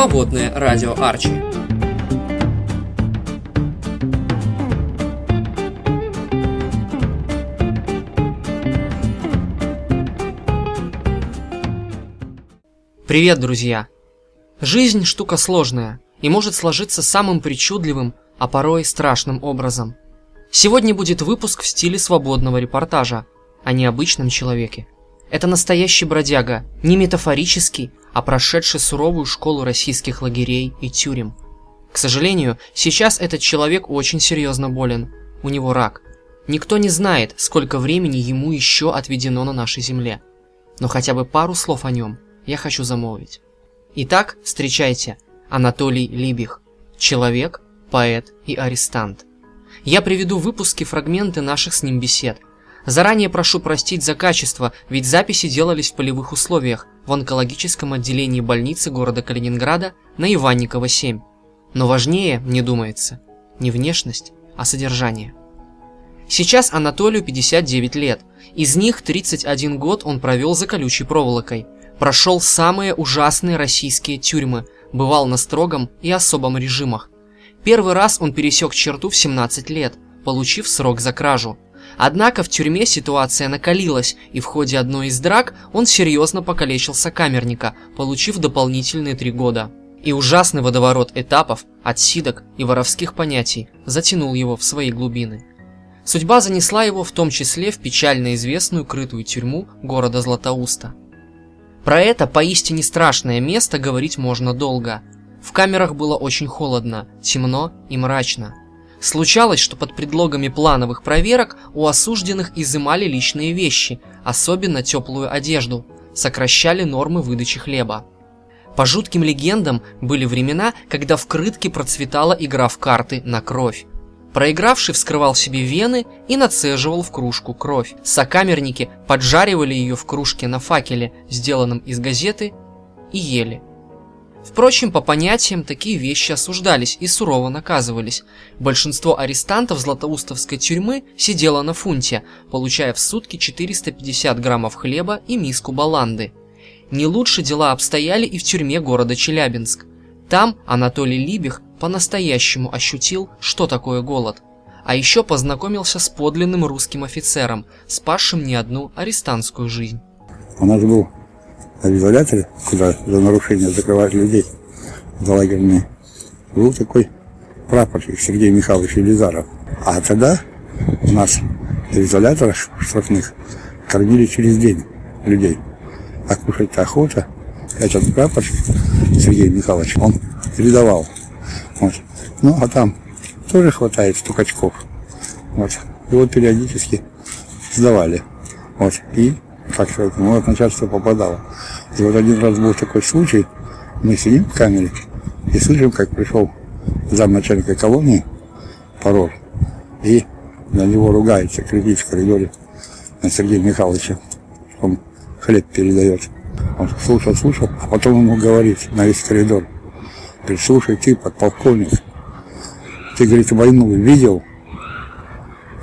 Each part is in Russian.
Свободное радио Арчи. Привет, друзья! Жизнь штука сложная и может сложиться самым причудливым, а порой страшным образом. Сегодня будет выпуск в стиле свободного репортажа о необычном человеке. Это настоящий бродяга, не метафорический, а прошедший суровую школу российских лагерей и тюрем. К сожалению, сейчас этот человек очень серьезно болен. У него рак. Никто не знает, сколько времени ему еще отведено на нашей земле. Но хотя бы пару слов о нем я хочу замолвить. Итак, встречайте, Анатолий Либих. Человек, поэт и арестант. Я приведу выпуски фрагменты наших с ним бесед – Заранее прошу простить за качество, ведь записи делались в полевых условиях в онкологическом отделении больницы города Калининграда на Иванникова 7. Но важнее, мне думается, не внешность, а содержание. Сейчас Анатолию 59 лет. Из них 31 год он провел за колючей проволокой. Прошел самые ужасные российские тюрьмы, бывал на строгом и особом режимах. Первый раз он пересек черту в 17 лет, получив срок за кражу – Однако в тюрьме ситуация накалилась, и в ходе одной из драк он серьезно покалечил сокамерника, получив дополнительные три года. И ужасный водоворот этапов, отсидок и воровских понятий затянул его в свои глубины. Судьба занесла его в том числе в печально известную крытую тюрьму города Златоуста. Про это поистине страшное место говорить можно долго. В камерах было очень холодно, темно и мрачно. Случалось, что под предлогами плановых проверок у осужденных изымали личные вещи, особенно теплую одежду, сокращали нормы выдачи хлеба. По жутким легендам были времена, когда в крытке процветала игра в карты на кровь. Проигравший вскрывал себе вены и нацеживал в кружку кровь. Сокамерники поджаривали ее в кружке на факеле, сделанном из газеты, и ели. Впрочем, по понятиям, такие вещи осуждались и сурово наказывались. Большинство арестантов Златоустовской тюрьмы сидело на фунте, получая в сутки 450 граммов хлеба и миску баланды. Не лучше дела обстояли и в тюрьме города Челябинск. Там Анатолий Либих по-настоящему ощутил, что такое голод. А еще познакомился с подлинным русским офицером, спасшим не одну арестантскую жизнь. У нас был в изоляторе, куда за нарушение закрывают людей за лагерные, был такой прапорщик Сергей Михайлович Елизаров. А тогда у нас в изоляторах штрафных кормили через день людей. А кушать-то охота. Этот прапорщик Сергей Михайлович, он передавал. Вот. Ну, а там тоже хватает стукачков. Вот. Вот периодически сдавали. Вот. И так сказать, ну, вот начальство попадало. И вот один раз был такой случай, мы сидим в камере и слышим, как пришел замначальника колонии, Порор, и на него ругается, кричит в коридоре на Сергея Михайловича. Он хлеб передает. Он слушал, слушал, а потом ему говорит на весь коридор. Говорит, слушай, ты, подполковник, ты, говорит, войну видел?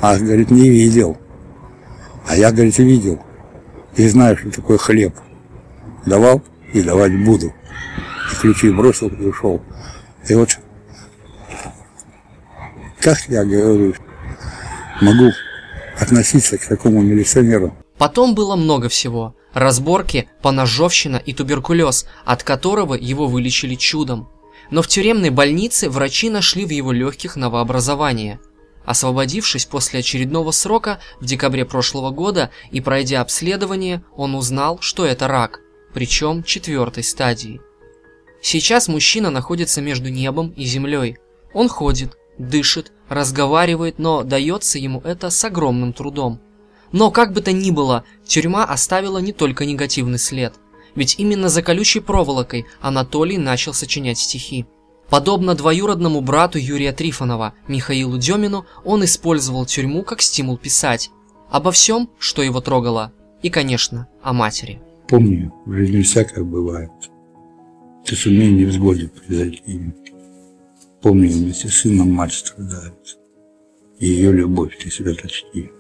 А, говорит, не видел. А я, говорит, видел. И знаю, что такое хлеб давал и давать буду. И ключи бросил и ушел. И вот как я говорю, могу относиться к такому милиционеру. Потом было много всего. Разборки, поножовщина и туберкулез, от которого его вылечили чудом. Но в тюремной больнице врачи нашли в его легких новообразование. Освободившись после очередного срока в декабре прошлого года и пройдя обследование, он узнал, что это рак – причем четвертой стадии. Сейчас мужчина находится между небом и землей. Он ходит, дышит, разговаривает, но дается ему это с огромным трудом. Но как бы то ни было, тюрьма оставила не только негативный след. Ведь именно за колючей проволокой Анатолий начал сочинять стихи. Подобно двоюродному брату Юрия Трифонова, Михаилу Демину, он использовал тюрьму как стимул писать. Обо всем, что его трогало. И, конечно, о матери. Помни, в жизни всякое бывает. Ты сумей невзгоде произойти. Помни, вместе с сыном мать страдает. И ее любовь ты себя точки.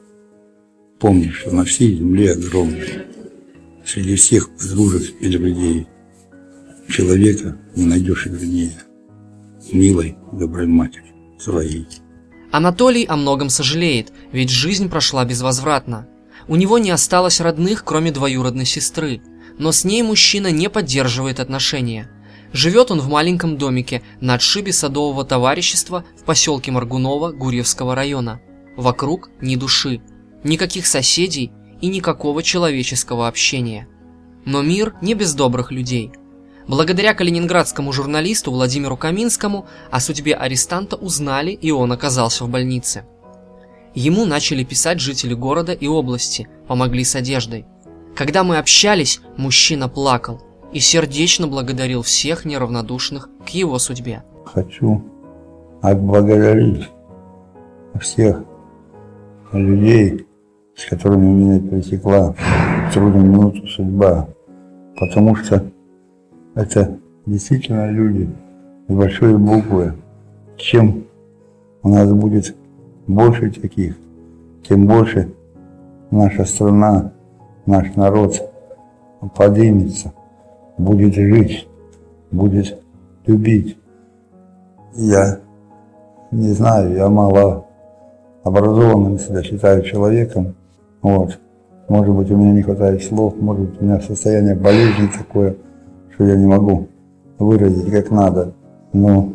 Помни, что на всей земле огромной, среди всех подружек и людей, человека не найдешь вернее милой, доброй матери своей. Анатолий о многом сожалеет, ведь жизнь прошла безвозвратно. У него не осталось родных, кроме двоюродной сестры, но с ней мужчина не поддерживает отношения. Живет он в маленьком домике на отшибе садового товарищества в поселке Маргунова Гурьевского района. Вокруг ни души, никаких соседей и никакого человеческого общения. Но мир не без добрых людей. Благодаря калининградскому журналисту Владимиру Каминскому о судьбе арестанта узнали, и он оказался в больнице. Ему начали писать жители города и области, помогли с одеждой. Когда мы общались, мужчина плакал и сердечно благодарил всех неравнодушных к его судьбе. Хочу отблагодарить всех людей, с которыми меня пересекла трудную минуту судьба, потому что это действительно люди с большой буквы. Чем у нас будет больше таких, тем больше наша страна, наш народ поднимется, будет жить, будет любить. Я не знаю, я мало образованным себя считаю человеком. Вот. Может быть, у меня не хватает слов, может быть, у меня состояние болезни такое, что я не могу выразить как надо. Но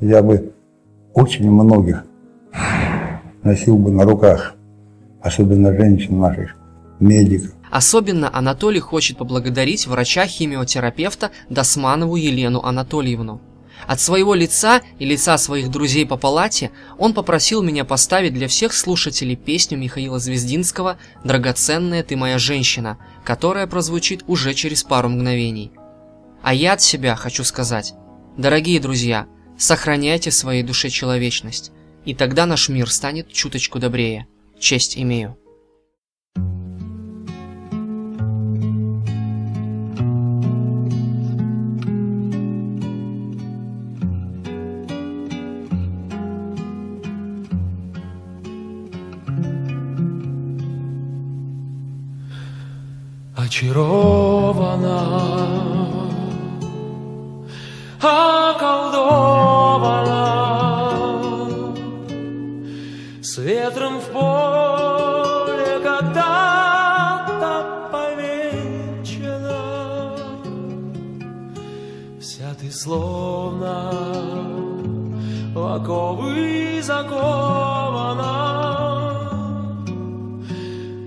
я бы очень многих носил бы на руках, особенно женщин наших, медиков. Особенно Анатолий хочет поблагодарить врача-химиотерапевта Досманову Елену Анатольевну. От своего лица и лица своих друзей по палате он попросил меня поставить для всех слушателей песню Михаила Звездинского «Драгоценная ты моя женщина», которая прозвучит уже через пару мгновений. А я от себя хочу сказать, дорогие друзья, сохраняйте в своей душе человечность, и тогда наш мир станет чуточку добрее. Честь имею. очарована, околдована, ветром в поле когда-то повенчана, вся ты словно в оковы закована,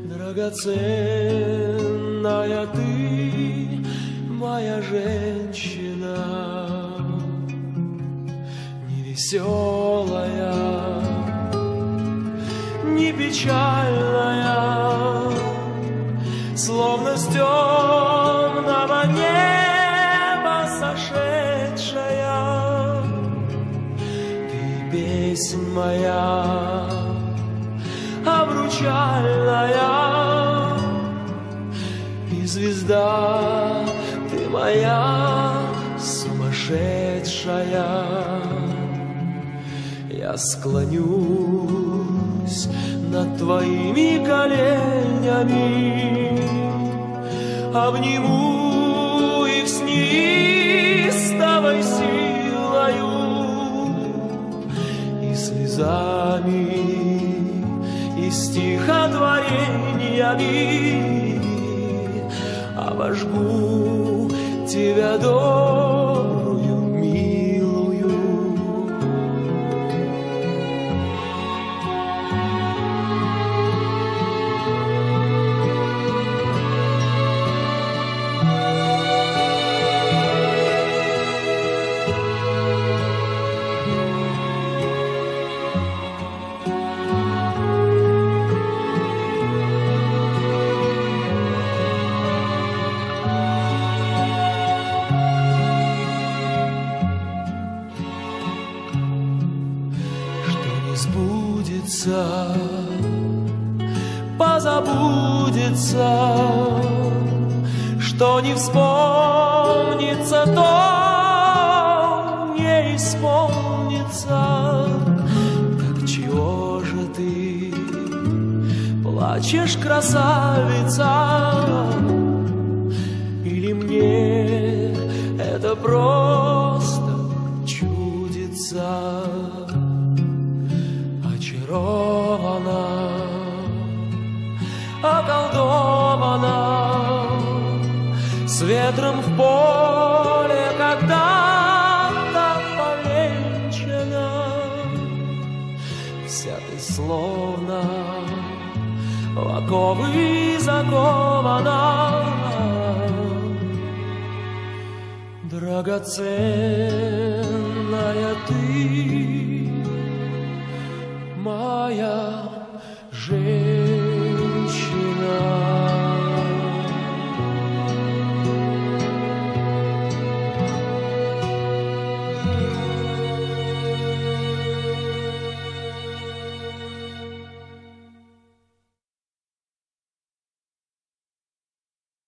драгоценная ты, моя женщина, не печальная, словно с темного неба сошедшая. Ты песнь моя, обручальная, звезда, ты моя сумасшедшая. Я склонюсь над твоими коленями, обниму их с неистовой силою и слезами, и стихотворениями. Обожгу тебя добрую, сбудется, позабудется, что не вспомнится, то не исполнится. Так чего же ты плачешь, красавица? С ветром в поле когда-то повенчана. Вся ты словно в оковы закована. Драгоценная ты, моя